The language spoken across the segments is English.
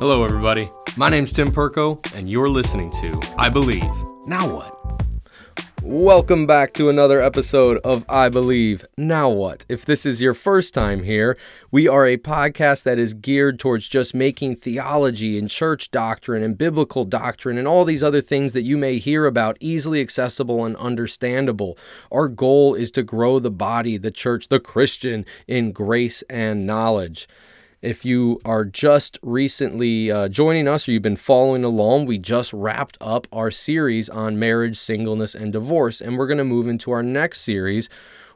Hello, everybody. My name's Tim Perko, and you're listening to I Believe. Now what? Welcome back to another episode of I Believe. Now what? If this is your first time here, we are a podcast that is geared towards just making theology and church doctrine and biblical doctrine and all these other things that you may hear about easily accessible and understandable. Our goal is to grow the body, the church, the Christian in grace and knowledge. If you are just recently uh, joining us or you've been following along, we just wrapped up our series on marriage, singleness, and divorce. And we're going to move into our next series,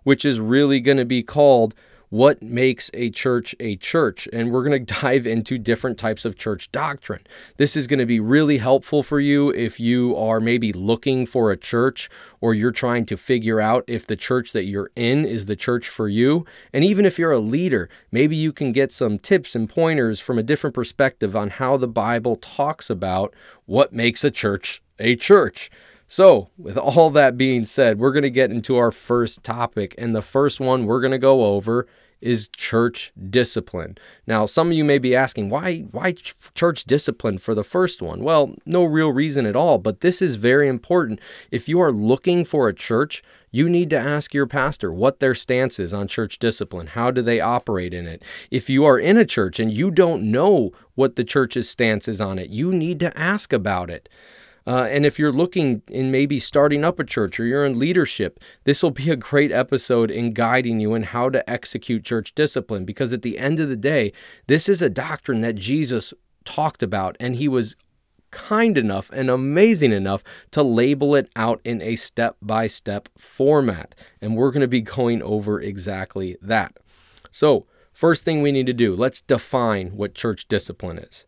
which is really going to be called what makes a church a church. And we're going to dive into different types of church doctrine. This is going to be really helpful for you if you are maybe looking for a church or you're trying to figure out if the church that you're in is the church for you. And even if you're a leader, maybe you can get some tips and pointers from a different perspective on how the Bible talks about what makes a church a church. So, with all that being said, we're going to get into our first topic. And the first one we're going to go over is church discipline. Now, some of you may be asking, why why church discipline for the first one? Well, no real reason at all, but this is very important. If you are looking for a church, you need to ask your pastor what their stance is on church discipline. How do they operate in it? If you are in a church and you don't know what the church's stance is on it, you need to ask about it. Uh, and if you're looking in maybe starting up a church or you're in leadership, this will be a great episode in guiding you in how to execute church discipline. Because at the end of the day, this is a doctrine that Jesus talked about, and he was kind enough and amazing enough to label it out in a step by step format. And we're going to be going over exactly that. So, first thing we need to do, let's define what church discipline is.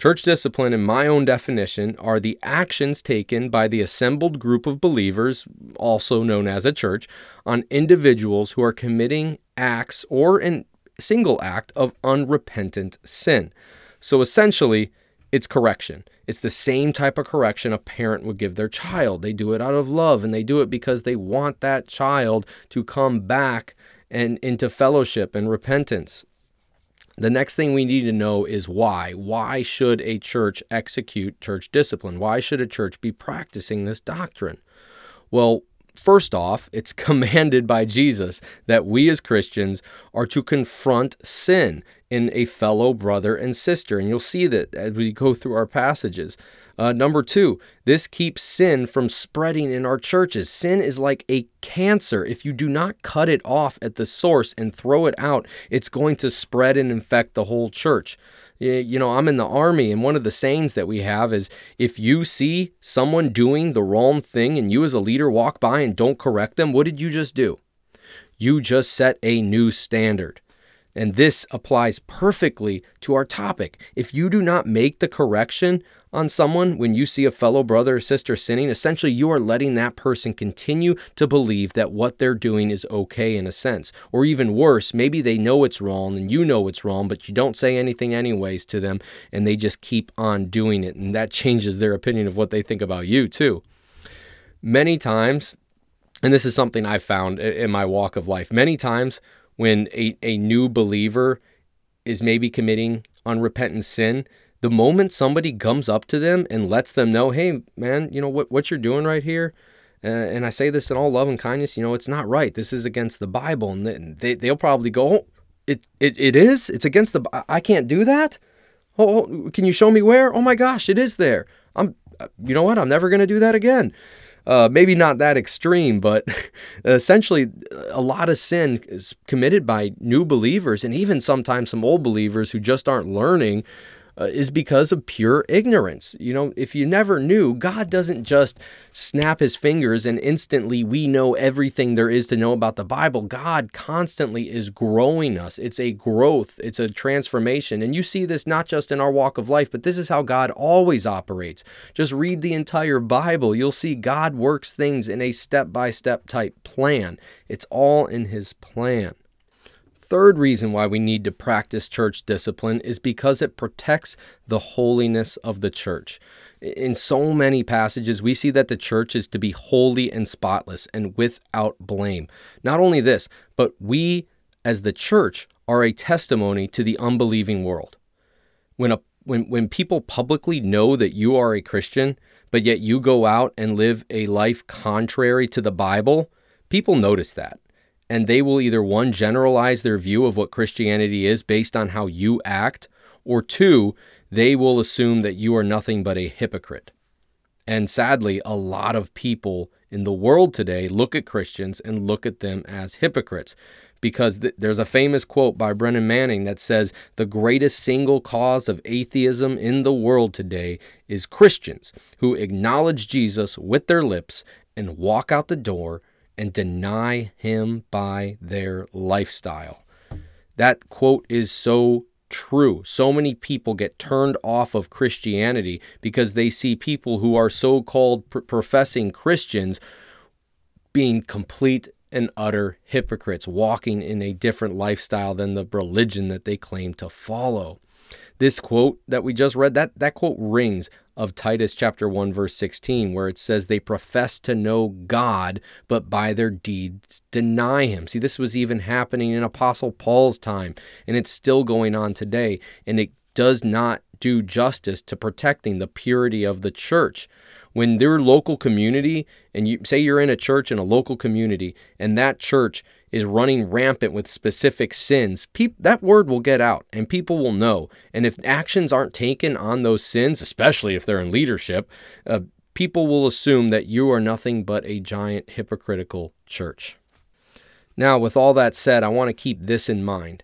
Church discipline, in my own definition, are the actions taken by the assembled group of believers, also known as a church, on individuals who are committing acts or a single act of unrepentant sin. So essentially, it's correction. It's the same type of correction a parent would give their child. They do it out of love and they do it because they want that child to come back and into fellowship and repentance. The next thing we need to know is why. Why should a church execute church discipline? Why should a church be practicing this doctrine? Well, First off, it's commanded by Jesus that we as Christians are to confront sin in a fellow brother and sister. And you'll see that as we go through our passages. Uh, number two, this keeps sin from spreading in our churches. Sin is like a cancer. If you do not cut it off at the source and throw it out, it's going to spread and infect the whole church. You know, I'm in the army, and one of the sayings that we have is if you see someone doing the wrong thing and you as a leader walk by and don't correct them, what did you just do? You just set a new standard. And this applies perfectly to our topic. If you do not make the correction on someone when you see a fellow brother or sister sinning, essentially you are letting that person continue to believe that what they're doing is okay in a sense. Or even worse, maybe they know it's wrong and you know it's wrong, but you don't say anything anyways to them and they just keep on doing it. And that changes their opinion of what they think about you, too. Many times, and this is something I've found in my walk of life, many times when a, a new believer is maybe committing unrepentant sin, the moment somebody comes up to them and lets them know, hey, man, you know what, what you're doing right here, uh, and I say this in all love and kindness, you know, it's not right. This is against the Bible. And they, they'll probably go, oh, it, it, it is? It's against the, I can't do that? Oh, oh, can you show me where? Oh my gosh, it is there. I'm, uh, you know what? I'm never going to do that again. Uh, maybe not that extreme, but essentially, a lot of sin is committed by new believers and even sometimes some old believers who just aren't learning uh, is because of pure ignorance. You know, if you never knew, God doesn't just snap his fingers and instantly we know everything there is to know about the Bible. God constantly is growing us. It's a growth, it's a transformation. And you see this not just in our walk of life, but this is how God always operates. Just read the entire Bible. You'll see God works things in a step by step type plan. It's all in his plan third reason why we need to practice church discipline is because it protects the holiness of the church. In so many passages, we see that the church is to be holy and spotless and without blame. Not only this, but we as the church are a testimony to the unbelieving world. When a when when people publicly know that you are a Christian, but yet you go out and live a life contrary to the Bible, people notice that. And they will either one generalize their view of what Christianity is based on how you act, or two, they will assume that you are nothing but a hypocrite. And sadly, a lot of people in the world today look at Christians and look at them as hypocrites because th- there's a famous quote by Brennan Manning that says the greatest single cause of atheism in the world today is Christians who acknowledge Jesus with their lips and walk out the door and deny him by their lifestyle. That quote is so true. So many people get turned off of Christianity because they see people who are so called pr- professing Christians being complete and utter hypocrites, walking in a different lifestyle than the religion that they claim to follow. This quote that we just read, that, that quote rings of Titus chapter 1 verse 16 where it says they profess to know God but by their deeds deny him. See this was even happening in apostle Paul's time and it's still going on today and it does not do justice to protecting the purity of the church when their local community, and you say you're in a church in a local community, and that church is running rampant with specific sins, peop- that word will get out and people will know. And if actions aren't taken on those sins, especially if they're in leadership, uh, people will assume that you are nothing but a giant hypocritical church. Now, with all that said, I want to keep this in mind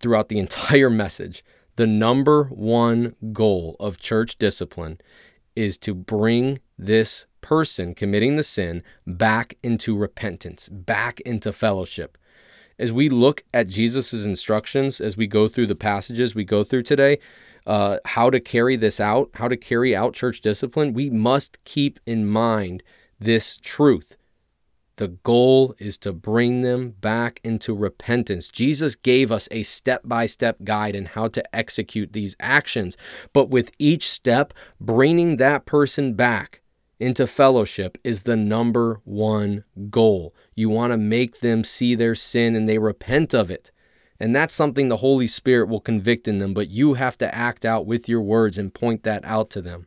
throughout the entire message. The number one goal of church discipline is to bring this person committing the sin back into repentance, back into fellowship. As we look at Jesus' instructions, as we go through the passages we go through today, uh, how to carry this out, how to carry out church discipline, we must keep in mind this truth the goal is to bring them back into repentance. Jesus gave us a step by step guide in how to execute these actions. But with each step, bringing that person back into fellowship is the number one goal. You want to make them see their sin and they repent of it. And that's something the Holy Spirit will convict in them, but you have to act out with your words and point that out to them.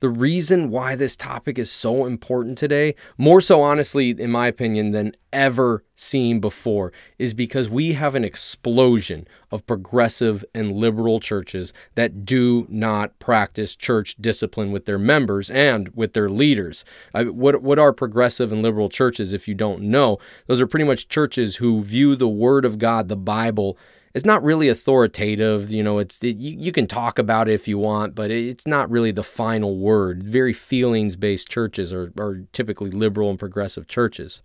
The reason why this topic is so important today, more so honestly, in my opinion, than ever seen before, is because we have an explosion of progressive and liberal churches that do not practice church discipline with their members and with their leaders. I, what, what are progressive and liberal churches, if you don't know? Those are pretty much churches who view the Word of God, the Bible, it's not really authoritative. You know, it's it, you, you can talk about it if you want, but it's not really the final word. Very feelings based churches are, are typically liberal and progressive churches.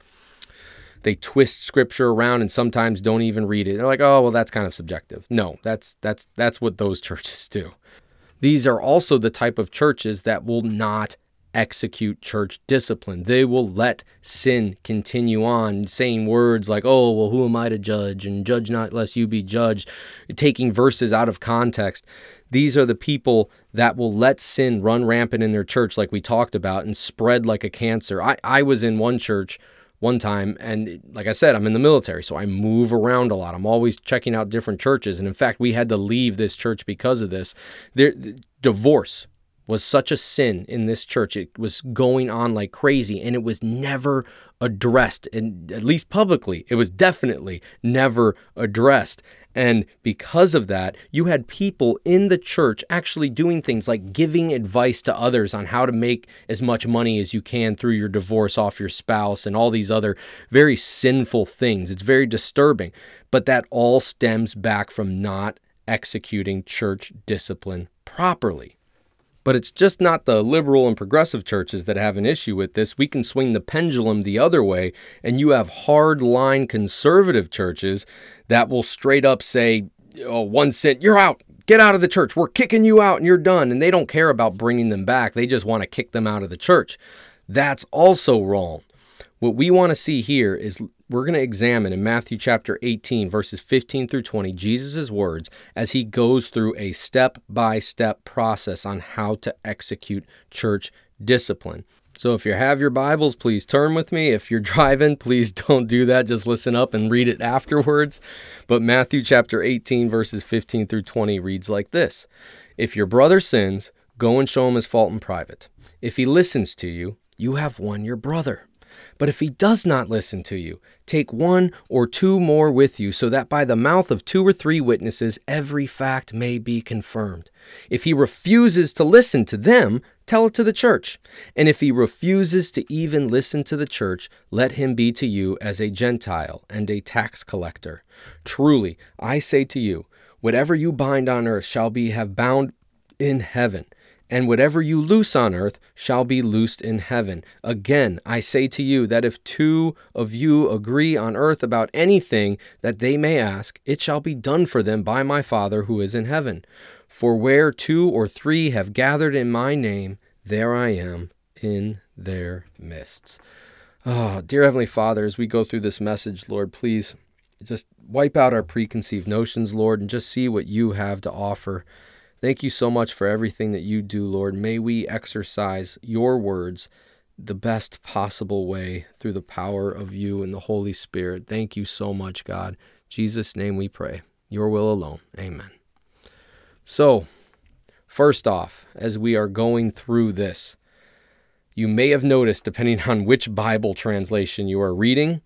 They twist scripture around and sometimes don't even read it. They're like, oh well, that's kind of subjective. No, that's that's that's what those churches do. These are also the type of churches that will not execute church discipline. They will let sin continue on, saying words like, oh, well, who am I to judge? And judge not lest you be judged, taking verses out of context. These are the people that will let sin run rampant in their church, like we talked about, and spread like a cancer. I, I was in one church one time and like I said I'm in the military so I move around a lot. I'm always checking out different churches and in fact we had to leave this church because of this. There divorce was such a sin in this church. It was going on like crazy and it was never addressed. And at least publicly, it was definitely never addressed. And because of that, you had people in the church actually doing things like giving advice to others on how to make as much money as you can through your divorce off your spouse and all these other very sinful things. It's very disturbing. But that all stems back from not executing church discipline properly. But it's just not the liberal and progressive churches that have an issue with this. We can swing the pendulum the other way, and you have hard-line conservative churches that will straight up say, oh, one cent, you're out. Get out of the church. We're kicking you out and you're done. And they don't care about bringing them back. They just want to kick them out of the church. That's also wrong. What we want to see here is we're going to examine in Matthew chapter 18, verses 15 through 20, Jesus' words as he goes through a step by step process on how to execute church discipline. So if you have your Bibles, please turn with me. If you're driving, please don't do that. Just listen up and read it afterwards. But Matthew chapter 18, verses 15 through 20 reads like this If your brother sins, go and show him his fault in private. If he listens to you, you have won your brother. But if he does not listen to you, take one or two more with you, so that by the mouth of two or three witnesses every fact may be confirmed. If he refuses to listen to them, tell it to the church. And if he refuses to even listen to the church, let him be to you as a Gentile and a tax collector. Truly, I say to you, whatever you bind on earth shall be have bound in heaven and whatever you loose on earth shall be loosed in heaven. Again, I say to you that if two of you agree on earth about anything that they may ask, it shall be done for them by my Father who is in heaven. For where two or three have gathered in my name, there I am in their midst. Oh, dear Heavenly Father, as we go through this message, Lord, please just wipe out our preconceived notions, Lord, and just see what you have to offer. Thank you so much for everything that you do, Lord. May we exercise your words the best possible way through the power of you and the Holy Spirit. Thank you so much, God. In Jesus' name we pray. Your will alone. Amen. So, first off, as we are going through this, you may have noticed, depending on which Bible translation you are reading,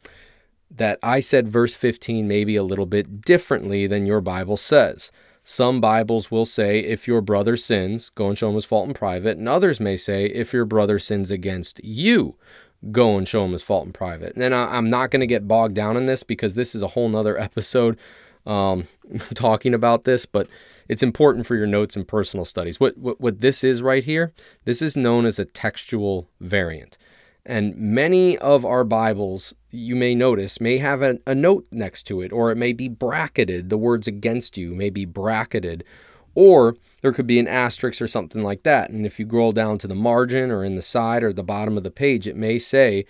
that I said verse 15 maybe a little bit differently than your Bible says. Some Bibles will say, if your brother sins, go and show him his fault in private. And others may say, if your brother sins against you, go and show him his fault in private. And I'm not going to get bogged down in this because this is a whole nother episode um, talking about this, but it's important for your notes and personal studies. What, what, what this is right here, this is known as a textual variant. And many of our Bibles, you may notice, may have a, a, note next to it, or it may be bracketed. The words against you may be bracketed, or there could be an asterisk or something like that. And if you scroll down to the margin or in the side or the bottom of the page, it may say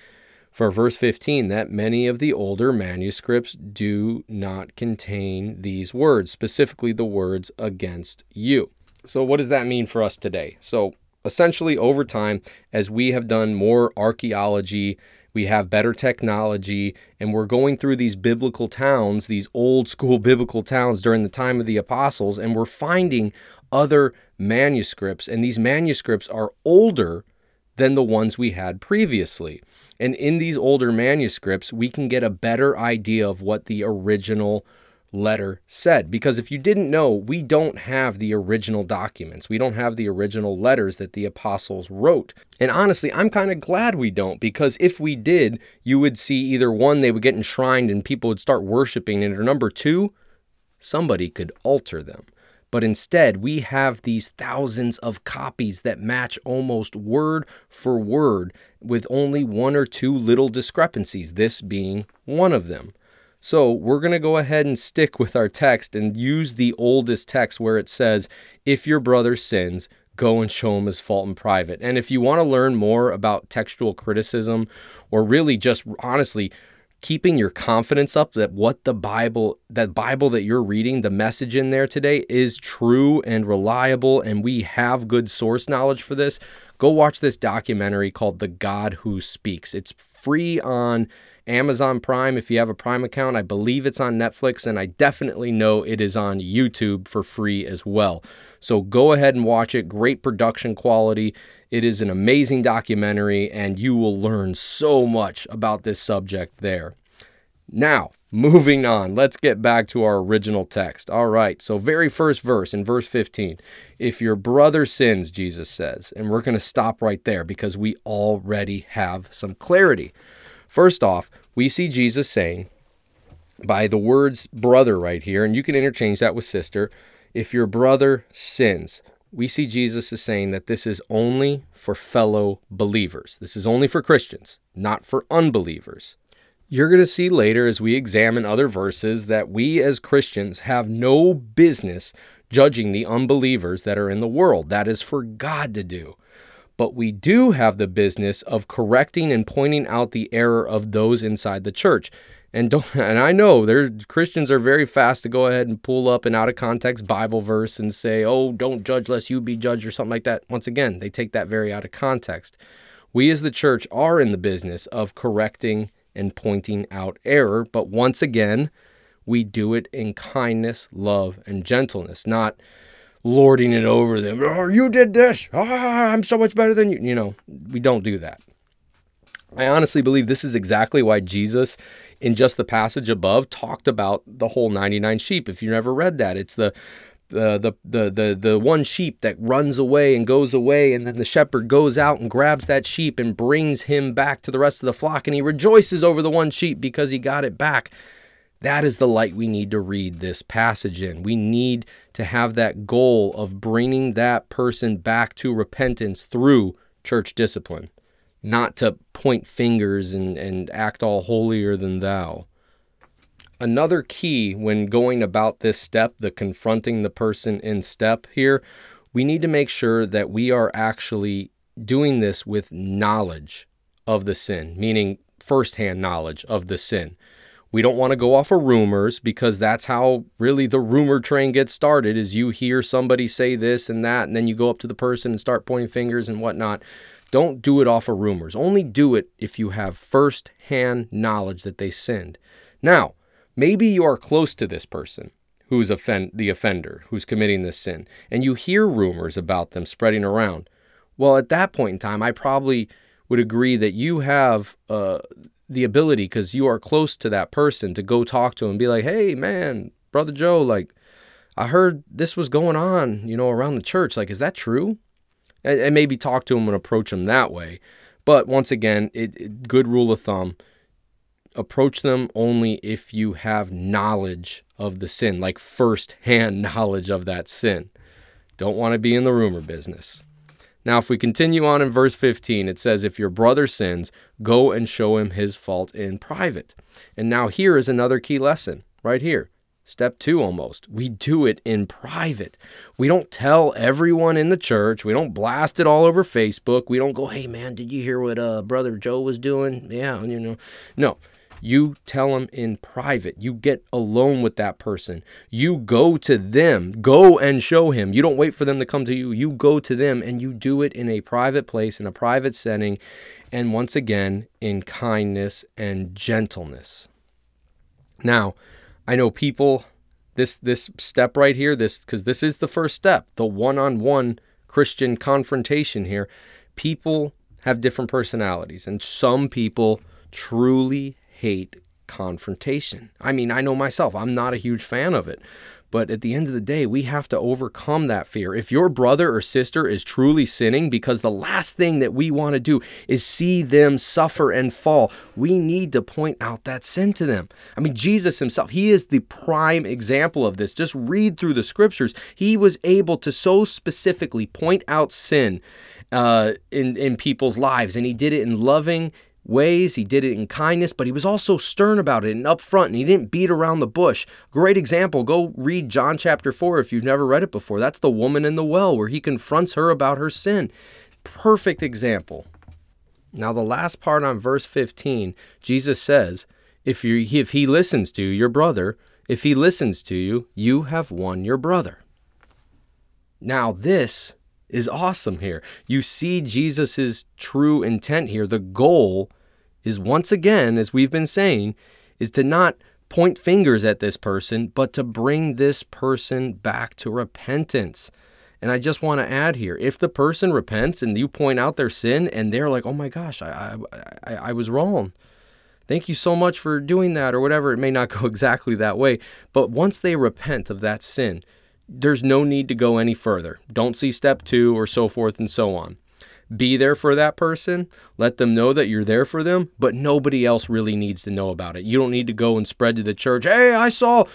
for verse 15 that many of the older manuscripts do not contain these words, specifically the words against you. So, what does that mean for us today? So, essentially over time, as we have done more archaeology, we have better technology, and we're going through these biblical towns, these old school biblical towns during the time of the apostles, and we're finding other manuscripts, and these manuscripts are older than the ones we had previously. And in these older manuscripts, we can get a better idea of what the original letter said. Because if you didn't know, we don't have the original documents. We don't have the original letters that the apostles wrote. And honestly, I'm kind of glad we don't, because if we did, you would see either one, they would get enshrined and people would start worshiping, and or number two, somebody could alter them. But instead, we have these thousands of copies that match almost word for word with only one or two little discrepancies, this being one of them. So we're going to go ahead and stick with our text and use the oldest text where it says, If your brother sins, go and show him his fault in private. And if you want to learn more about textual criticism or really just honestly keeping your confidence up that what the Bible, that Bible that you're reading, the message in there today is true and reliable, and we have good source knowledge for this, go watch this documentary called The God Who Speaks. It's free on Amazon Prime if you have a Prime account. I believe it's on Netflix, and I definitely know it is on YouTube for free as well. So go ahead and watch it. Great production quality. It is an amazing documentary, and you will learn so much about this subject there. Now, moving on, let's get back to our original text. All right, so very first verse in verse 15. If your brother sins, Jesus says, and we're going to stop right there because we already have some clarity. First off, we see Jesus saying, by the words brother right here, and you can interchange that with sister, if your brother sins, we see Jesus is saying that this is only for fellow believers. This is only for Christians, not for unbelievers. You're going to see later as we examine other verses that we as Christians have no business judging the unbelievers that are in the world. That is for God to do but we do have the business of correcting and pointing out the error of those inside the church. And don't and I know there Christians are very fast to go ahead and pull up an out of context Bible verse and say, "Oh, don't judge lest you be judged" or something like that. Once again, they take that very out of context. We as the church are in the business of correcting and pointing out error, but once again, we do it in kindness, love, and gentleness, not lording it over them. Oh, you did this. Ah, I'm so much better than you. You know, we don't do that. I honestly believe this is exactly why Jesus, in just the passage above, talked about the whole 99 sheep. If you never read that, it's the, the the the the one sheep that runs away and goes away and then the shepherd goes out and grabs that sheep and brings him back to the rest of the flock and he rejoices over the one sheep because he got it back that is the light we need to read this passage in. We need to have that goal of bringing that person back to repentance through church discipline, not to point fingers and, and act all holier than thou. Another key when going about this step, the confronting the person in step here, we need to make sure that we are actually doing this with knowledge of the sin, meaning firsthand knowledge of the sin. We don't want to go off of rumors because that's how really the rumor train gets started is you hear somebody say this and that and then you go up to the person and start pointing fingers and whatnot. Don't do it off of rumors. Only do it if you have first-hand knowledge that they sinned. Now, maybe you are close to this person who's offend the offender, who's committing this sin, and you hear rumors about them spreading around. Well, at that point in time, I probably would agree that you have uh, the ability because you are close to that person to go talk to him and be like, hey, man, Brother Joe, like, I heard this was going on, you know, around the church. Like, is that true? And, and maybe talk to him and approach him that way. But once again, it, it, good rule of thumb approach them only if you have knowledge of the sin, like first hand knowledge of that sin. Don't want to be in the rumor business. Now, if we continue on in verse 15, it says, If your brother sins, go and show him his fault in private. And now here is another key lesson right here. Step two almost. We do it in private. We don't tell everyone in the church. We don't blast it all over Facebook. We don't go, hey man, did you hear what uh, Brother Joe was doing? Yeah, you know. No. You tell them in private. You get alone with that person. You go to them. Go and show him. You don't wait for them to come to you. You go to them and you do it in a private place, in a private setting, and once again, in kindness and gentleness. Now, I know people this this step right here, this cuz this is the first step, the one-on-one Christian confrontation here. People have different personalities and some people truly hate confrontation. I mean, I know myself, I'm not a huge fan of it. But at the end of the day, we have to overcome that fear. If your brother or sister is truly sinning, because the last thing that we want to do is see them suffer and fall, we need to point out that sin to them. I mean, Jesus himself, he is the prime example of this. Just read through the scriptures. He was able to so specifically point out sin uh, in, in people's lives, and he did it in loving ways. He did it in kindness, but he was also stern about it and upfront, and he didn't beat around the bush. Great example. Go read John chapter 4 if you've never read it before. That's the woman in the well where he confronts her about her sin. Perfect example. Now, the last part on verse 15, Jesus says, if, you, if he listens to you, your brother, if he listens to you, you have won your brother. Now, this is awesome here. You see Jesus' true intent here. The goal is once again, as we've been saying, is to not point fingers at this person, but to bring this person back to repentance. And I just want to add here if the person repents and you point out their sin and they're like, oh my gosh, I, I, I, I was wrong. Thank you so much for doing that, or whatever. It may not go exactly that way. But once they repent of that sin, there's no need to go any further. Don't see step two or so forth and so on. Be there for that person. Let them know that you're there for them, but nobody else really needs to know about it. You don't need to go and spread to the church, hey, I saw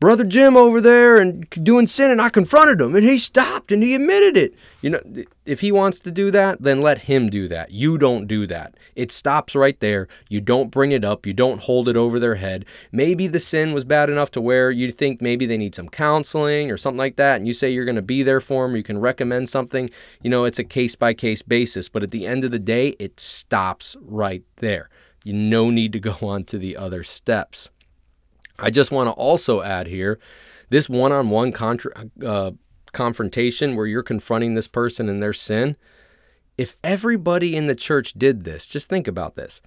brother Jim over there and doing sin, and I confronted him, and he stopped and he admitted it. You know, if he wants to do that, then let him do that. You don't do that. It stops right there. You don't bring it up. You don't hold it over their head. Maybe the sin was bad enough to where you think maybe they need some counseling or something like that, and you say you're going to be there for them. you can recommend something. You know, it's a case by case basis, but at the end of the day, it stops right there. You no need to go on to the other steps. I just want to also add here this one on one confrontation where you're confronting this person and their sin. If everybody in the church did this, just think about this.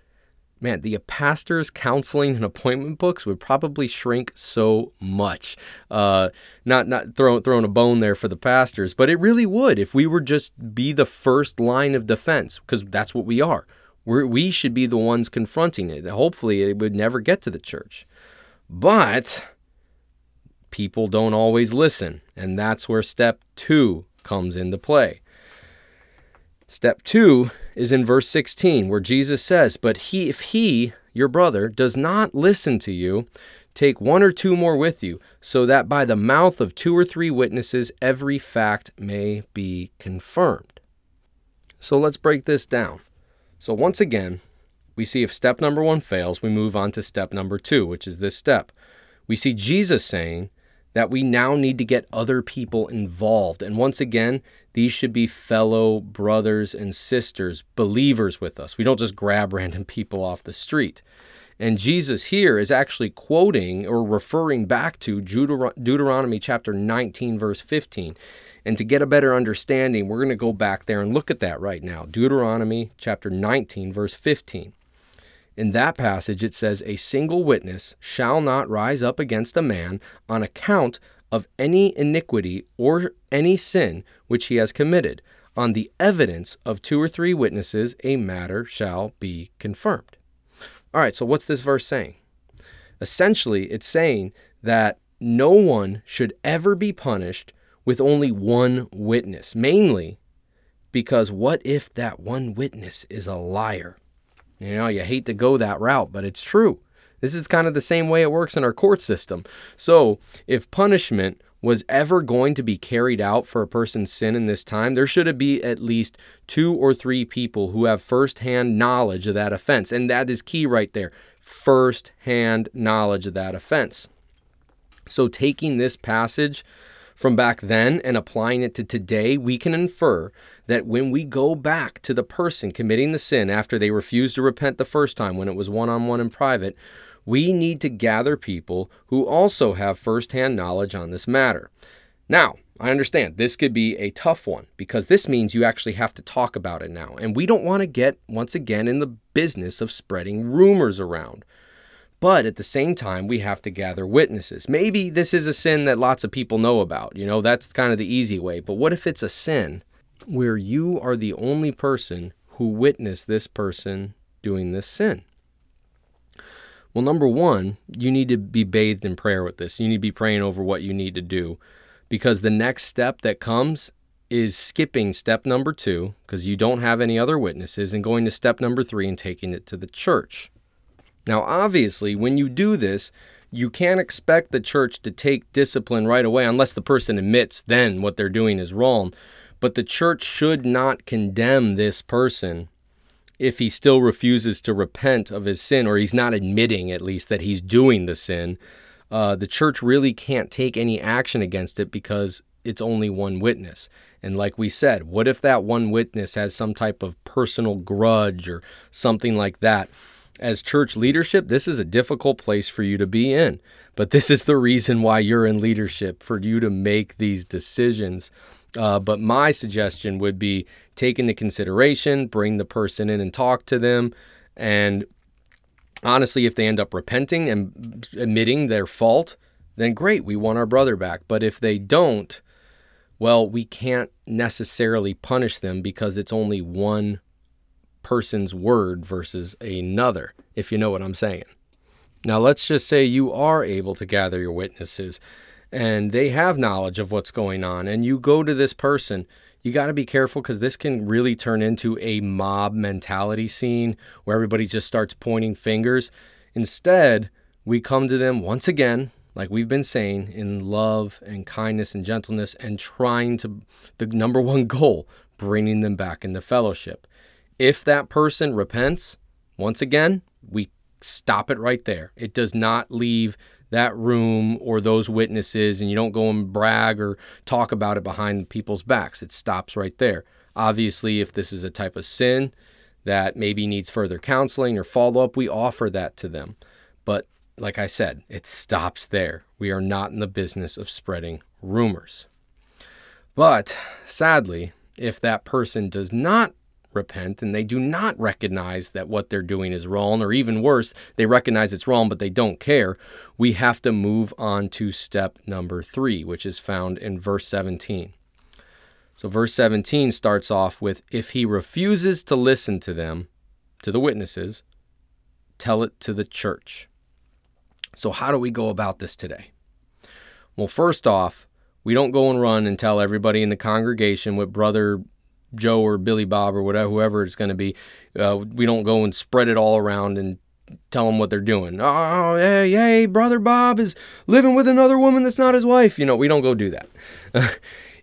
Man, the pastors' counseling and appointment books would probably shrink so much. Uh, not not throwing throwing a bone there for the pastors, but it really would if we were just be the first line of defense, because that's what we are. we we should be the ones confronting it. Hopefully, it would never get to the church. But people don't always listen, and that's where step two comes into play. Step two is in verse 16, where Jesus says, But he, if he, your brother, does not listen to you, take one or two more with you, so that by the mouth of two or three witnesses every fact may be confirmed. So let's break this down. So once again, we see if step number one fails, we move on to step number two, which is this step. We see Jesus saying, that we now need to get other people involved. And once again, these should be fellow brothers and sisters, believers with us. We don't just grab random people off the street. And Jesus here is actually quoting or referring back to Deuteronomy chapter 19, verse 15. And to get a better understanding, we're going to go back there and look at that right now. Deuteronomy chapter 19, verse 15. In that passage, it says, A single witness shall not rise up against a man on account of any iniquity or any sin which he has committed. On the evidence of two or three witnesses, a matter shall be confirmed. All right, so what's this verse saying? Essentially, it's saying that no one should ever be punished with only one witness, mainly because what if that one witness is a liar? You know, you hate to go that route, but it's true. This is kind of the same way it works in our court system. So, if punishment was ever going to be carried out for a person's sin in this time, there should be at least two or three people who have firsthand knowledge of that offense. And that is key right there firsthand knowledge of that offense. So, taking this passage from back then and applying it to today, we can infer that when we go back to the person committing the sin after they refused to repent the first time when it was one on one in private, we need to gather people who also have firsthand knowledge on this matter. Now, I understand this could be a tough one because this means you actually have to talk about it now. And we don't want to get, once again, in the business of spreading rumors around. But at the same time, we have to gather witnesses. Maybe this is a sin that lots of people know about. You know, that's kind of the easy way. But what if it's a sin where you are the only person who witnessed this person doing this sin? Well, number one, you need to be bathed in prayer with this. You need to be praying over what you need to do because the next step that comes is skipping step number two because you don't have any other witnesses and going to step number three and taking it to the church. Now, obviously, when you do this, you can't expect the church to take discipline right away unless the person admits then what they're doing is wrong. But the church should not condemn this person if he still refuses to repent of his sin or he's not admitting, at least, that he's doing the sin. Uh, the church really can't take any action against it because it's only one witness. And like we said, what if that one witness has some type of personal grudge or something like that? As church leadership, this is a difficult place for you to be in. But this is the reason why you're in leadership, for you to make these decisions. Uh, but my suggestion would be take into consideration, bring the person in and talk to them. And honestly, if they end up repenting and admitting their fault, then great, we want our brother back. But if they don't, well, we can't necessarily punish them because it's only one person's word versus another, if you know what I'm saying. Now, let's just say you are able to gather your witnesses and they have knowledge of what's going on, and you go to this person. You got to be careful because this can really turn into a mob mentality scene where everybody just starts pointing fingers. Instead, we come to them once again, like we've been saying, in love and kindness and gentleness, and trying to, the number one goal, bringing them back into fellowship. If that person repents, once again, we stop it right there. It does not leave that room or those witnesses, and you don't go and brag or talk about it behind people's backs. It stops right there. Obviously, if this is a type of sin that maybe needs further counseling or follow up, we offer that to them. But like I said, it stops there. We are not in the business of spreading rumors. But sadly, if that person does not repent and they do not recognize that what they're doing is wrong, or even worse, they recognize it's wrong but they don't care, we have to move on to step number three, which is found in verse 17. So, verse 17 starts off with If he refuses to listen to them, to the witnesses, tell it to the church. So, how do we go about this today? Well, first off, we don't go and run and tell everybody in the congregation what brother Joe or Billy Bob or whatever, whoever it's going to be. Uh, we don't go and spread it all around and tell them what they're doing. Oh, hey, hey, brother Bob is living with another woman that's not his wife. You know, we don't go do that.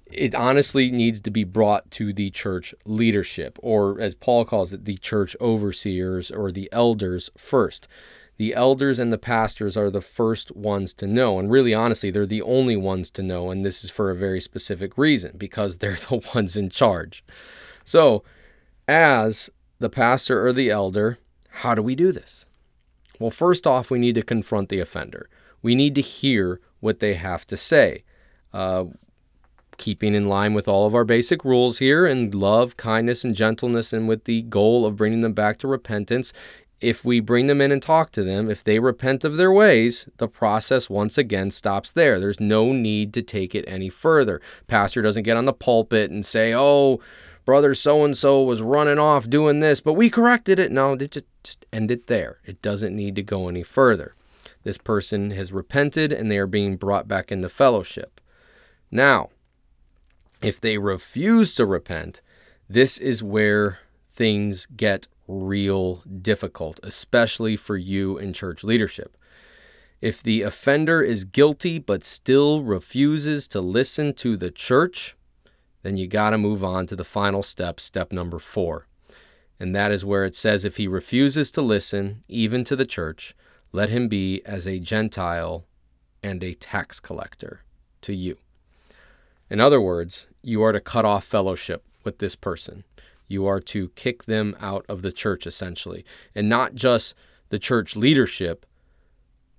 it honestly needs to be brought to the church leadership, or as Paul calls it, the church overseers or the elders first. The elders and the pastors are the first ones to know. And really, honestly, they're the only ones to know. And this is for a very specific reason because they're the ones in charge. So, as the pastor or the elder, how do we do this? Well, first off, we need to confront the offender. We need to hear what they have to say. Uh, keeping in line with all of our basic rules here and love, kindness, and gentleness, and with the goal of bringing them back to repentance. If we bring them in and talk to them, if they repent of their ways, the process once again stops there. There's no need to take it any further. Pastor doesn't get on the pulpit and say, oh, brother so and so was running off doing this, but we corrected it. No, just, just end it there. It doesn't need to go any further. This person has repented and they are being brought back into fellowship. Now, if they refuse to repent, this is where things get real difficult, especially for you in church leadership. If the offender is guilty but still refuses to listen to the church, then you got to move on to the final step, step number four. And that is where it says if he refuses to listen, even to the church, let him be as a Gentile and a tax collector to you. In other words, you are to cut off fellowship with this person. You are to kick them out of the church, essentially. And not just the church leadership,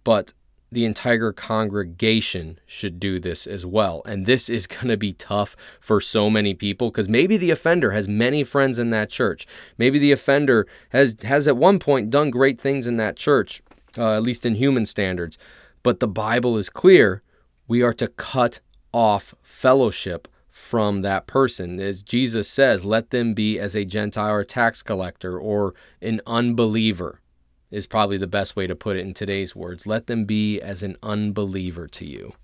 but the entire congregation should do this as well. And this is going to be tough for so many people because maybe the offender has many friends in that church. Maybe the offender has has at one point done great things in that church, uh, at least in human standards. But the Bible is clear. We are to cut off fellowship from that person. As Jesus says, let them be as a Gentile or tax collector or an unbeliever, is probably the best way to put it in today's words. Let them be as an unbeliever to you.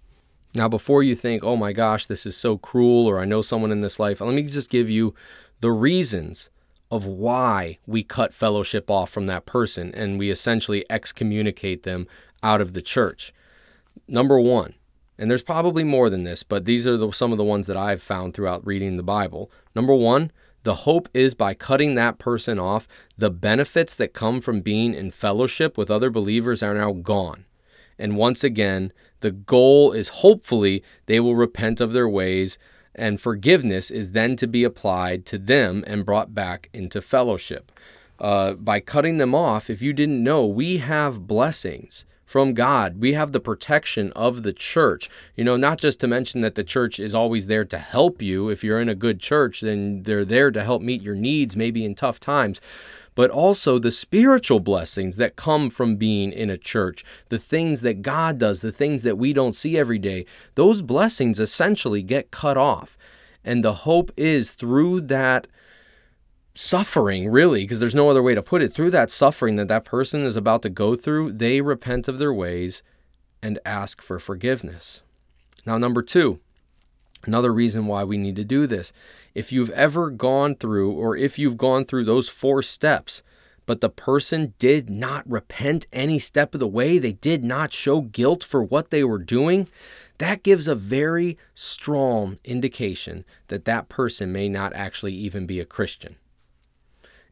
Now, before you think, oh my gosh, this is so cruel, or I know someone in this life, let me just give you the reasons of why we cut fellowship off from that person and we essentially excommunicate them out of the church. Number one, and there's probably more than this, but these are the, some of the ones that I've found throughout reading the Bible. Number one, the hope is by cutting that person off, the benefits that come from being in fellowship with other believers are now gone. And once again, the goal is hopefully they will repent of their ways, and forgiveness is then to be applied to them and brought back into fellowship. Uh, by cutting them off, if you didn't know, we have blessings from God. We have the protection of the church. You know, not just to mention that the church is always there to help you. If you're in a good church, then they're there to help meet your needs, maybe in tough times but also the spiritual blessings that come from being in a church, the things that God does, the things that we don't see every day, those blessings essentially get cut off. And the hope is through that suffering, really, because there's no other way to put it, through that suffering that that person is about to go through, they repent of their ways and ask for forgiveness. Now, number two, another reason why we need to do this. If you've ever gone through, or if you've gone through those four steps, but the person did not repent any step of the way, they did not show guilt for what they were doing, that gives a very strong indication that that person may not actually even be a Christian.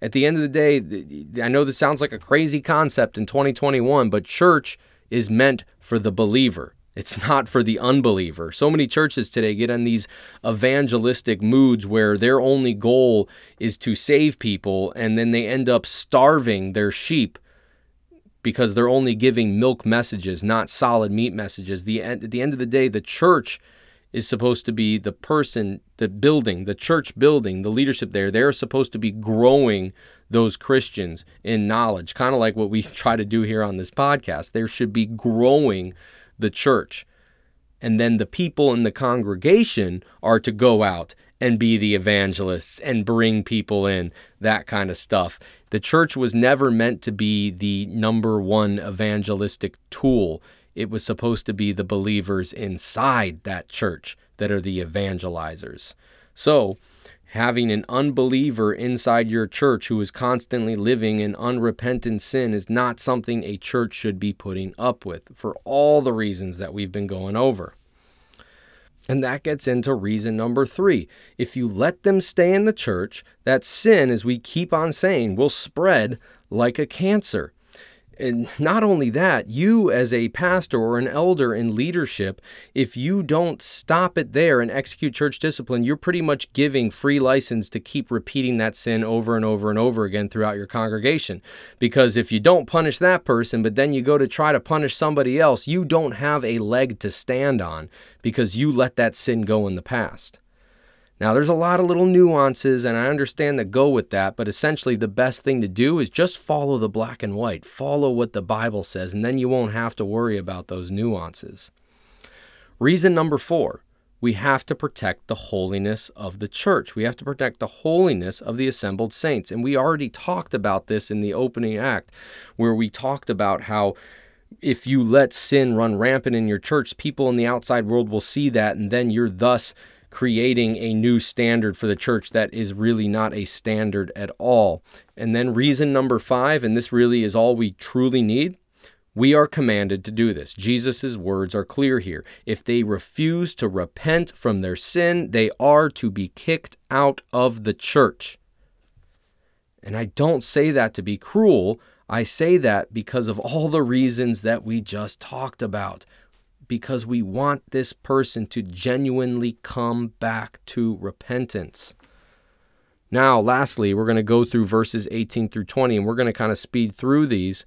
At the end of the day, I know this sounds like a crazy concept in 2021, but church is meant for the believer. It's not for the unbeliever. So many churches today get in these evangelistic moods where their only goal is to save people and then they end up starving their sheep because they're only giving milk messages, not solid meat messages. The, at the end of the day, the church is supposed to be the person, the building, the church building, the leadership there. They're supposed to be growing those Christians in knowledge, kind of like what we try to do here on this podcast. There should be growing the church. And then the people in the congregation are to go out and be the evangelists and bring people in, that kind of stuff. The church was never meant to be the number one evangelistic tool. It was supposed to be the believers inside that church that are the evangelizers. So, having an unbeliever inside your church who is constantly living in unrepentant sin is not something a church should be putting up with for all the reasons that we've been going over. And that gets into reason number three. If you let them stay in the church, that sin, as we keep on saying, will spread like a cancer. And not only that, you as a pastor or an elder in leadership, if you don't stop it there and execute church discipline, you're pretty much giving free license to keep repeating that sin over and over and over again throughout your congregation. Because if you don't punish that person, but then you go to try to punish somebody else, you don't have a leg to stand on because you let that sin go in the past. Now, there's a lot of little nuances, and I understand that go with that, but essentially, the best thing to do is just follow the black and white, follow what the Bible says, and then you won't have to worry about those nuances. Reason number four we have to protect the holiness of the church. We have to protect the holiness of the assembled saints. And we already talked about this in the opening act, where we talked about how if you let sin run rampant in your church, people in the outside world will see that, and then you're thus creating a new standard for the church that is really not a standard at all. And then, reason number five, and this really is all we truly need. We are commanded to do this. Jesus' words are clear here. If they refuse to repent from their sin, they are to be kicked out of the church. And I don't say that to be cruel. I say that because of all the reasons that we just talked about because we want this person to genuinely come back to repentance. Now, lastly, we're going to go through verses 18 through 20, and we're going to kind of speed through these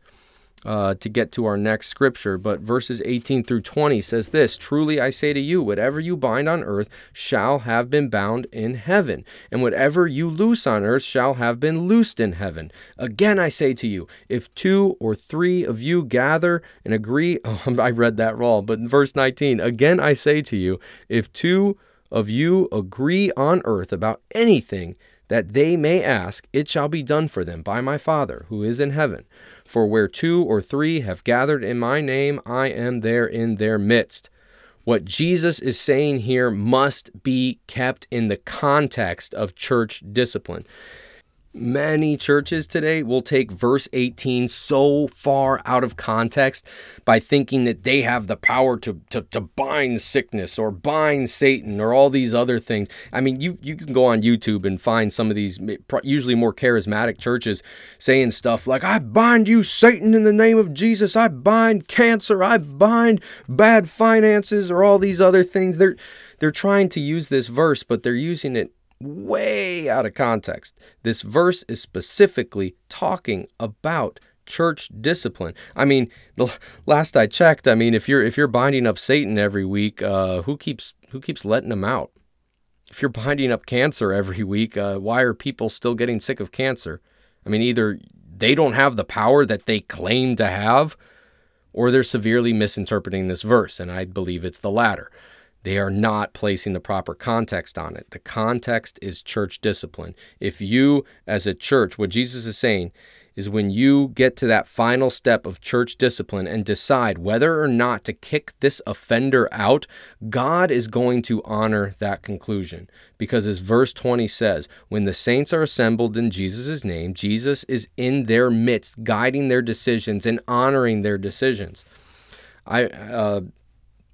uh, to get to our next scripture. But verses 18 through 20 says this Truly I say to you, whatever you bind on earth shall have been bound in heaven, and whatever you loose on earth shall have been loosed in heaven. Again I say to you, if two or three of you gather and agree, oh, I read that wrong, but in verse 19, again I say to you, if two of you agree on earth about anything, that they may ask, it shall be done for them by my Father who is in heaven. For where two or three have gathered in my name, I am there in their midst. What Jesus is saying here must be kept in the context of church discipline. Many churches today will take verse 18 so far out of context by thinking that they have the power to, to, to bind sickness or bind Satan or all these other things. I mean, you, you can go on YouTube and find some of these usually more charismatic churches saying stuff like, I bind you, Satan, in the name of Jesus. I bind cancer. I bind bad finances or all these other things. They're, they're trying to use this verse, but they're using it way out of context. This verse is specifically talking about church discipline. I mean, the last I checked, I mean, if you're if you're binding up Satan every week, uh, who keeps who keeps letting him out? If you're binding up cancer every week, uh, why are people still getting sick of cancer? I mean, either they don't have the power that they claim to have, or they're severely misinterpreting this verse, and I believe it's the latter. They are not placing the proper context on it. The context is church discipline. If you, as a church, what Jesus is saying is when you get to that final step of church discipline and decide whether or not to kick this offender out, God is going to honor that conclusion. Because as verse 20 says, when the saints are assembled in Jesus' name, Jesus is in their midst, guiding their decisions and honoring their decisions. I, uh,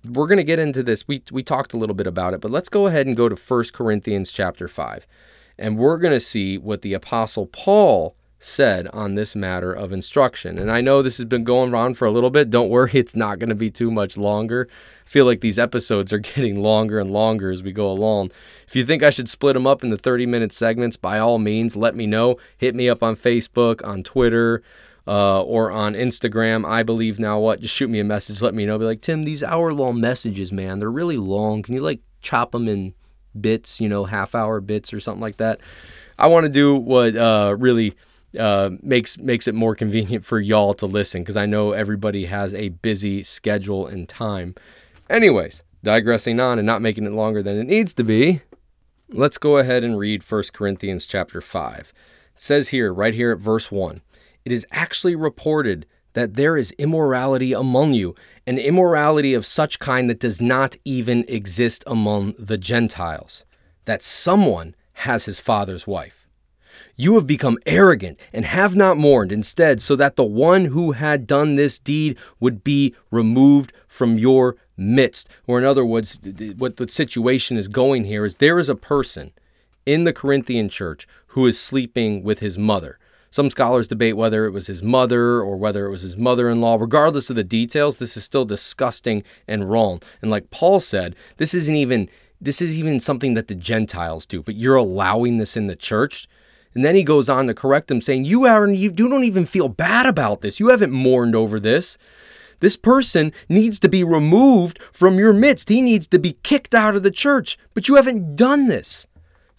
we're going to get into this. We, we talked a little bit about it, but let's go ahead and go to 1 Corinthians chapter 5. And we're going to see what the Apostle Paul said on this matter of instruction. And I know this has been going on for a little bit. Don't worry, it's not going to be too much longer. I feel like these episodes are getting longer and longer as we go along. If you think I should split them up into 30 minute segments, by all means, let me know. Hit me up on Facebook, on Twitter uh, or on Instagram, I believe now what. Just shoot me a message, let me know. Be like, Tim, these hour long messages, man, they're really long. Can you like chop them in bits, you know, half hour bits or something like that. I want to do what uh, really uh, makes makes it more convenient for y'all to listen because I know everybody has a busy schedule and time. Anyways, digressing on and not making it longer than it needs to be, let's go ahead and read 1 Corinthians chapter 5. It says here, right here at verse 1, it is actually reported that there is immorality among you, an immorality of such kind that does not even exist among the Gentiles, that someone has his father's wife. You have become arrogant and have not mourned instead, so that the one who had done this deed would be removed from your midst. Or, in other words, what the situation is going here is there is a person in the Corinthian church who is sleeping with his mother. Some scholars debate whether it was his mother or whether it was his mother in law. Regardless of the details, this is still disgusting and wrong. And like Paul said, this isn't even this is even something that the Gentiles do, but you're allowing this in the church. And then he goes on to correct them, saying, You Aaron, you don't even feel bad about this. You haven't mourned over this. This person needs to be removed from your midst. He needs to be kicked out of the church. But you haven't done this.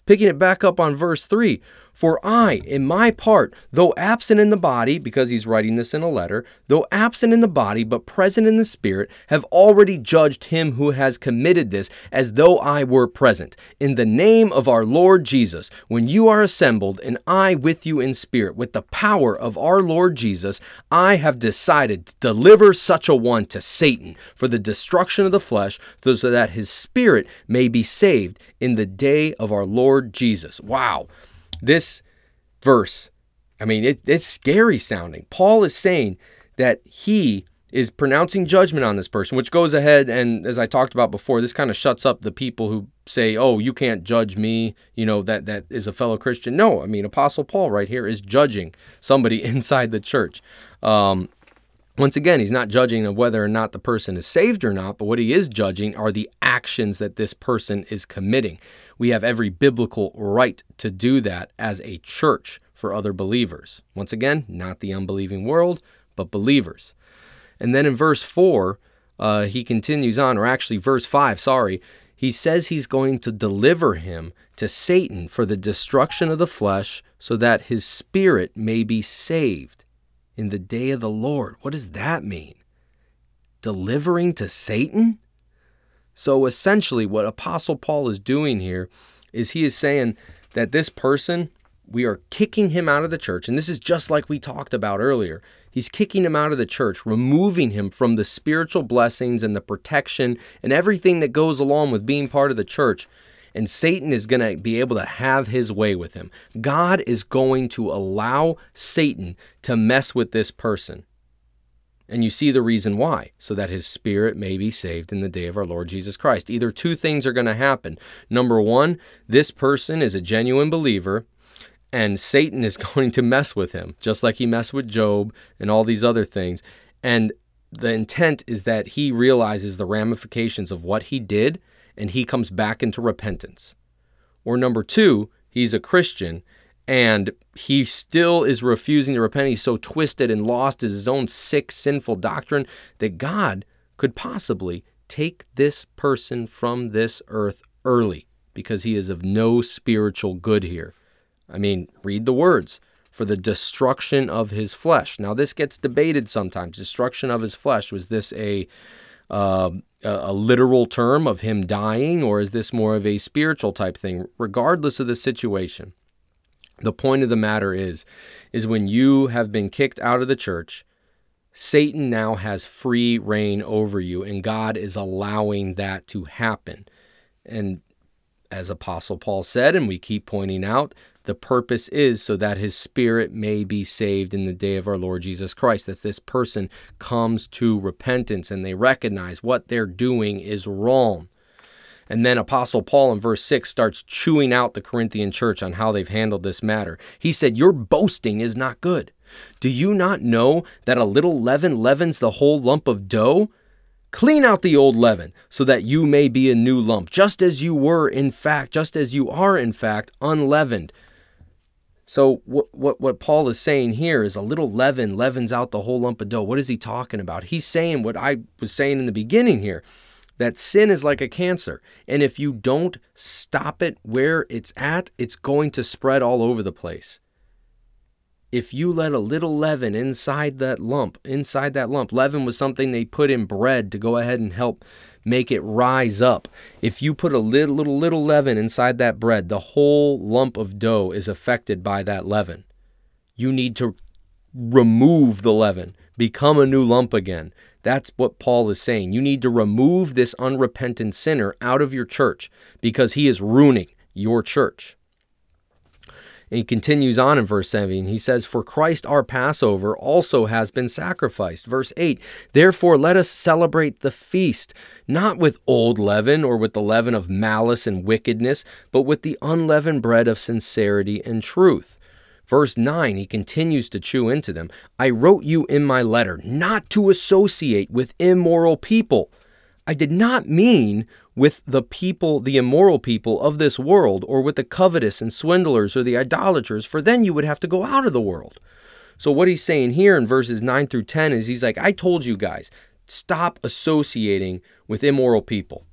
Picking it back up on verse 3 for I, in my part, though absent in the body, because he's writing this in a letter, though absent in the body, but present in the spirit, have already judged him who has committed this as though I were present. In the name of our Lord Jesus, when you are assembled, and I with you in spirit, with the power of our Lord Jesus, I have decided to deliver such a one to Satan for the destruction of the flesh, so that his spirit may be saved in the day of our Lord Jesus. Wow. This verse, I mean, it, it's scary sounding. Paul is saying that he is pronouncing judgment on this person, which goes ahead and, as I talked about before, this kind of shuts up the people who say, "Oh, you can't judge me," you know, that that is a fellow Christian. No, I mean, Apostle Paul right here is judging somebody inside the church. Um, once again, he's not judging of whether or not the person is saved or not, but what he is judging are the actions that this person is committing. We have every biblical right to do that as a church for other believers. Once again, not the unbelieving world, but believers. And then in verse 4, uh, he continues on, or actually, verse 5, sorry, he says he's going to deliver him to Satan for the destruction of the flesh so that his spirit may be saved in the day of the Lord. What does that mean? Delivering to Satan? So essentially, what Apostle Paul is doing here is he is saying that this person, we are kicking him out of the church. And this is just like we talked about earlier. He's kicking him out of the church, removing him from the spiritual blessings and the protection and everything that goes along with being part of the church and Satan is going to be able to have his way with him. God is going to allow Satan to mess with this person. And you see the reason why, so that his spirit may be saved in the day of our Lord Jesus Christ. Either two things are going to happen. Number one, this person is a genuine believer, and Satan is going to mess with him, just like he messed with Job and all these other things. And the intent is that he realizes the ramifications of what he did and he comes back into repentance. Or number two, he's a Christian and he still is refusing to repent. He's so twisted and lost in his own sick, sinful doctrine that God could possibly take this person from this earth early because he is of no spiritual good here. I mean, read the words for the destruction of his flesh. Now, this gets debated sometimes. Destruction of his flesh. Was this a uh, a, literal term of him dying, or is this more of a spiritual type thing? Regardless of the situation, the point of the matter is, is when you have been kicked out of the church, Satan now has free reign over you, and God is allowing that to happen. And as Apostle Paul said, and we keep pointing out, the purpose is so that his spirit may be saved in the day of our Lord Jesus Christ. That this person comes to repentance and they recognize what they're doing is wrong. And then Apostle Paul in verse 6 starts chewing out the Corinthian church on how they've handled this matter. He said, Your boasting is not good. Do you not know that a little leaven leavens the whole lump of dough? Clean out the old leaven so that you may be a new lump, just as you were in fact, just as you are in fact unleavened. So what, what what Paul is saying here is a little leaven leavens out the whole lump of dough. What is he talking about? He's saying what I was saying in the beginning here that sin is like a cancer. And if you don't stop it where it's at, it's going to spread all over the place. If you let a little leaven inside that lump, inside that lump, leaven was something they put in bread to go ahead and help make it rise up. If you put a little, little, little leaven inside that bread, the whole lump of dough is affected by that leaven. You need to remove the leaven, become a new lump again. That's what Paul is saying. You need to remove this unrepentant sinner out of your church because he is ruining your church. And he continues on in verse 7. He says, For Christ our Passover also has been sacrificed. Verse 8, Therefore let us celebrate the feast, not with old leaven or with the leaven of malice and wickedness, but with the unleavened bread of sincerity and truth. Verse 9, he continues to chew into them. I wrote you in my letter not to associate with immoral people. I did not mean with the people, the immoral people of this world, or with the covetous and swindlers or the idolaters, for then you would have to go out of the world. So, what he's saying here in verses 9 through 10 is he's like, I told you guys, stop associating with immoral people.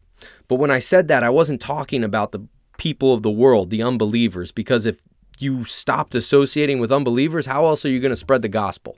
But when I said that, I wasn't talking about the people of the world, the unbelievers, because if you stopped associating with unbelievers, how else are you going to spread the gospel?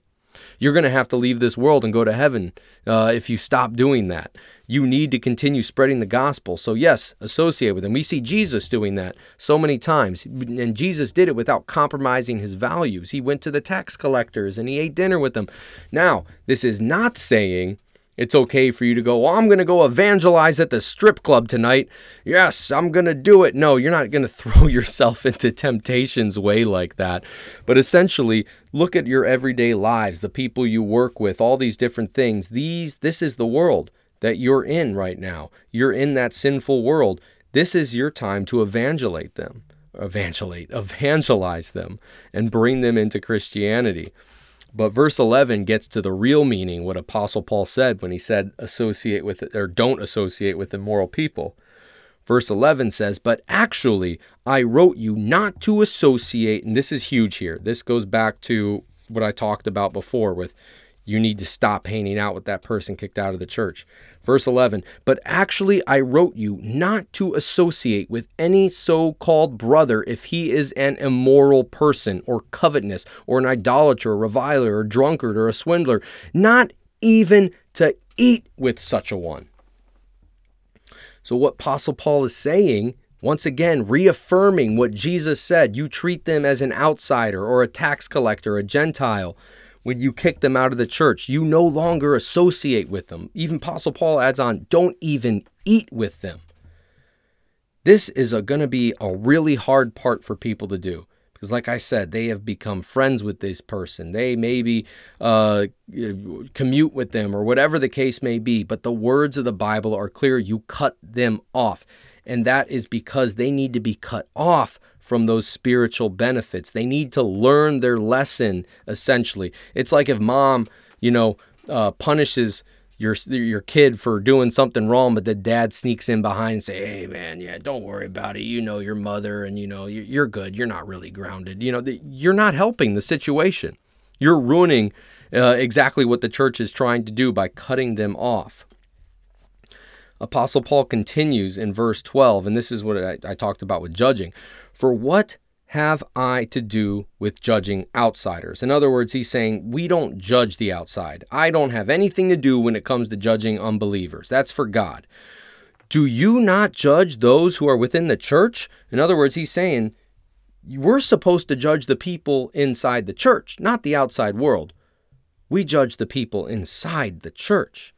You're going to have to leave this world and go to heaven uh, if you stop doing that. You need to continue spreading the gospel. So, yes, associate with them. We see Jesus doing that so many times. And Jesus did it without compromising his values. He went to the tax collectors and he ate dinner with them. Now, this is not saying it's okay for you to go, well, I'm going to go evangelize at the strip club tonight. Yes, I'm going to do it. No, you're not going to throw yourself into temptation's way like that. But essentially, look at your everyday lives, the people you work with, all these different things. These this is the world that you're in right now. You're in that sinful world. This is your time to evangelate them. Evangelate, evangelize them and bring them into Christianity. But verse 11 gets to the real meaning, what Apostle Paul said when he said, associate with it, or don't associate with immoral people. Verse 11 says, But actually, I wrote you not to associate, and this is huge here. This goes back to what I talked about before with you need to stop hanging out with that person kicked out of the church. Verse 11, but actually I wrote you not to associate with any so called brother if he is an immoral person or covetous or an idolater, a reviler, or drunkard, or a swindler, not even to eat with such a one. So, what Apostle Paul is saying once again, reaffirming what Jesus said you treat them as an outsider or a tax collector, a Gentile when you kick them out of the church. You no longer associate with them. Even Apostle Paul adds on, don't even eat with them. This is going to be a really hard part for people to do. Because, like I said, they have become friends with this person. They maybe uh, commute with them or whatever the case may be. But the words of the Bible are clear. You cut them off. And that is because they need to be cut off from those spiritual benefits. They need to learn their lesson, essentially. It's like if mom, you know, uh, punishes your your kid for doing something wrong, but the dad sneaks in behind and say, "Hey, man, yeah, don't worry about it. You know your mother, and you know you're good. You're not really grounded. You know, you're not helping the situation. You're ruining uh, exactly what the church is trying to do by cutting them off." Apostle Paul continues in verse 12, and this is what I, I talked about with judging. For what have I to do with judging outsiders? In other words, he's saying, we don't judge the outside. I don't have anything to do when it comes to judging unbelievers. That's for God. Do you not judge those who are within the church? In other words, he's saying, we're supposed to judge the people inside the church, not the outside world. We judge the people inside the church.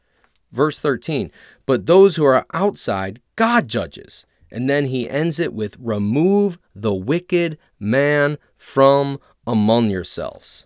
Verse 13, but those who are outside, God judges. And then he ends it with remove the wicked man from among yourselves.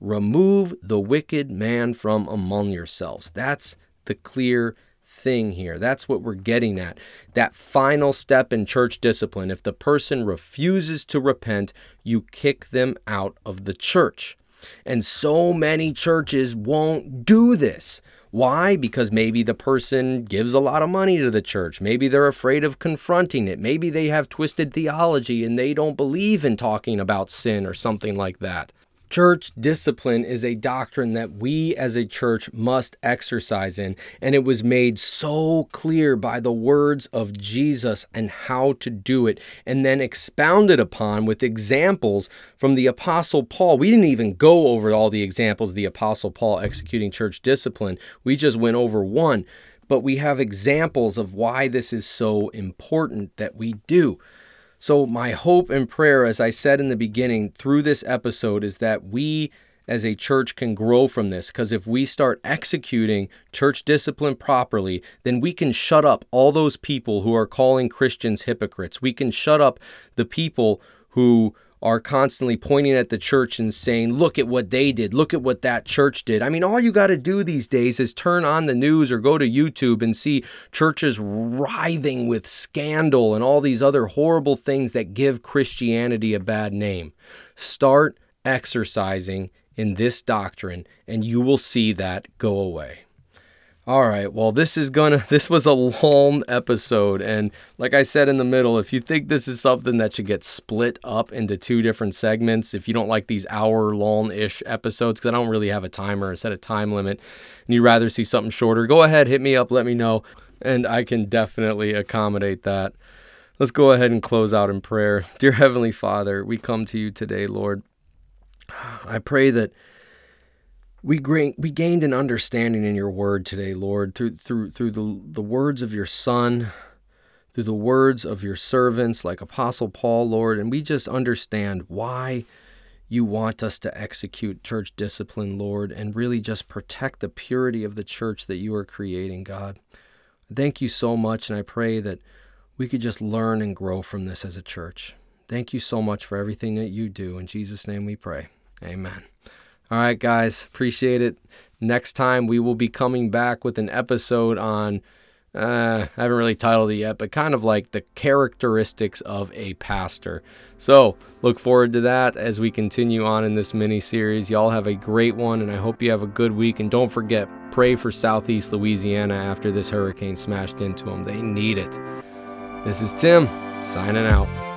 Remove the wicked man from among yourselves. That's the clear thing here. That's what we're getting at. That final step in church discipline. If the person refuses to repent, you kick them out of the church. And so many churches won't do this. Why? Because maybe the person gives a lot of money to the church. Maybe they're afraid of confronting it. Maybe they have twisted theology and they don't believe in talking about sin or something like that. Church discipline is a doctrine that we as a church must exercise in, and it was made so clear by the words of Jesus and how to do it, and then expounded upon with examples from the Apostle Paul. We didn't even go over all the examples of the Apostle Paul executing church discipline, we just went over one. But we have examples of why this is so important that we do. So, my hope and prayer, as I said in the beginning, through this episode, is that we as a church can grow from this. Because if we start executing church discipline properly, then we can shut up all those people who are calling Christians hypocrites. We can shut up the people who are constantly pointing at the church and saying, Look at what they did. Look at what that church did. I mean, all you got to do these days is turn on the news or go to YouTube and see churches writhing with scandal and all these other horrible things that give Christianity a bad name. Start exercising in this doctrine, and you will see that go away. All right. Well, this is gonna. This was a long episode, and like I said in the middle, if you think this is something that should get split up into two different segments, if you don't like these hour-long-ish episodes, because I don't really have a timer, or set a time limit, and you'd rather see something shorter, go ahead, hit me up, let me know, and I can definitely accommodate that. Let's go ahead and close out in prayer. Dear Heavenly Father, we come to you today, Lord. I pray that we we gained an understanding in your word today, Lord, through through through the the words of your son, through the words of your servants like Apostle Paul, Lord, and we just understand why you want us to execute church discipline, Lord, and really just protect the purity of the church that you are creating, God. Thank you so much, and I pray that we could just learn and grow from this as a church. Thank you so much for everything that you do. In Jesus' name we pray. Amen. All right, guys, appreciate it. Next time we will be coming back with an episode on, uh, I haven't really titled it yet, but kind of like the characteristics of a pastor. So look forward to that as we continue on in this mini series. Y'all have a great one, and I hope you have a good week. And don't forget, pray for Southeast Louisiana after this hurricane smashed into them. They need it. This is Tim signing out.